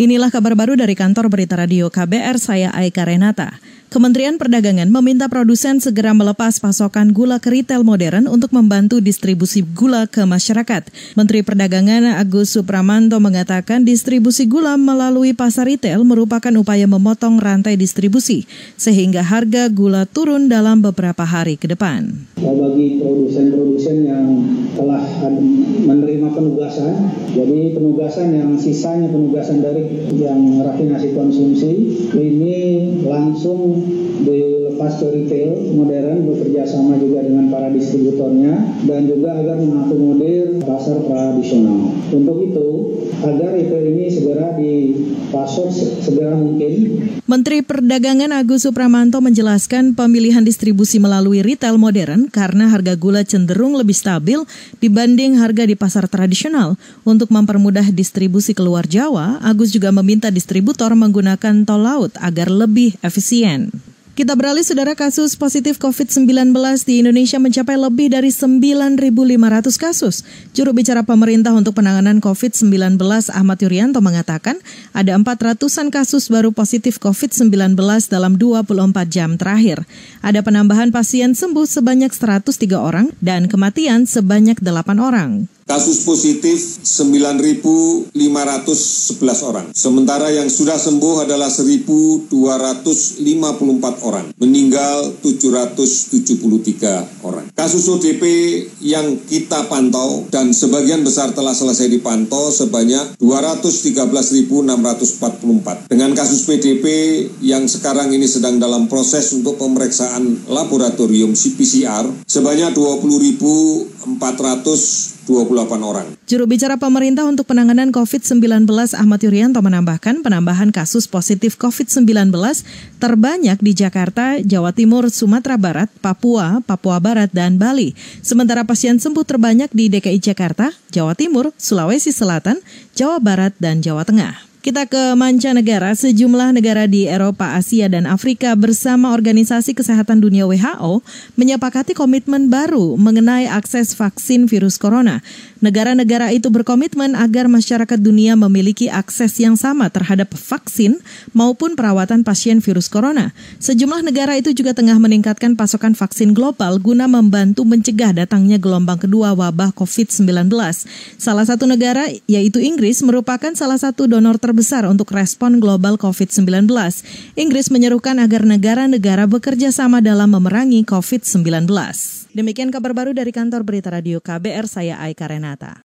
Inilah kabar baru dari kantor berita radio KBR, saya Aika Renata. Kementerian Perdagangan meminta produsen segera melepas pasokan gula ke retail modern untuk membantu distribusi gula ke masyarakat. Menteri Perdagangan Agus Supramanto mengatakan distribusi gula melalui pasar retail merupakan upaya memotong rantai distribusi sehingga harga gula turun dalam beberapa hari ke depan. Bagi produsen-produsen yang telah menerima penugasan, jadi penugasan yang sisanya penugasan dari yang rafinasi konsumsi ini langsung dilepas ke retail modern bekerja sama juga dengan para distributornya dan juga agar mengakomodir pasar tradisional. Untuk itu, agar retail ini segera dipasok segera mungkin. Menteri Perdagangan Agus Supramanto menjelaskan pemilihan distribusi melalui retail modern karena harga gula cenderung lebih stabil dibanding harga di pasar tradisional. Untuk mempermudah distribusi keluar Jawa, Agus juga meminta distributor menggunakan tol laut agar lebih efisien. Kita beralih saudara kasus positif COVID-19 di Indonesia mencapai lebih dari 9.500 kasus. Juru bicara pemerintah untuk penanganan COVID-19 Ahmad Yuryanto mengatakan ada 400-an kasus baru positif COVID-19 dalam 24 jam terakhir. Ada penambahan pasien sembuh sebanyak 103 orang dan kematian sebanyak 8 orang. Kasus positif 9.511 orang. Sementara yang sudah sembuh adalah 1.254 orang. Meninggal 773 orang. Kasus ODP yang kita pantau dan sebagian besar telah selesai dipantau sebanyak 213.644. Dengan kasus PDP yang sekarang ini sedang dalam proses untuk pemeriksaan laboratorium CPCR sebanyak 20.400 28 orang. Juru bicara pemerintah untuk penanganan COVID-19 Ahmad Yuryanto menambahkan penambahan kasus positif COVID-19 terbanyak di Jakarta, Jawa Timur, Sumatera Barat, Papua, Papua Barat, dan Bali. Sementara pasien sembuh terbanyak di DKI Jakarta, Jawa Timur, Sulawesi Selatan, Jawa Barat, dan Jawa Tengah. Kita ke mancanegara, sejumlah negara di Eropa, Asia, dan Afrika bersama Organisasi Kesehatan Dunia WHO menyepakati komitmen baru mengenai akses vaksin virus corona. Negara-negara itu berkomitmen agar masyarakat dunia memiliki akses yang sama terhadap vaksin maupun perawatan pasien virus corona. Sejumlah negara itu juga tengah meningkatkan pasokan vaksin global guna membantu mencegah datangnya gelombang kedua wabah COVID-19. Salah satu negara, yaitu Inggris, merupakan salah satu donor terbesar untuk respon global COVID-19. Inggris menyerukan agar negara-negara bekerja sama dalam memerangi COVID-19. Demikian kabar baru dari kantor berita radio KBR, saya Aika Renata.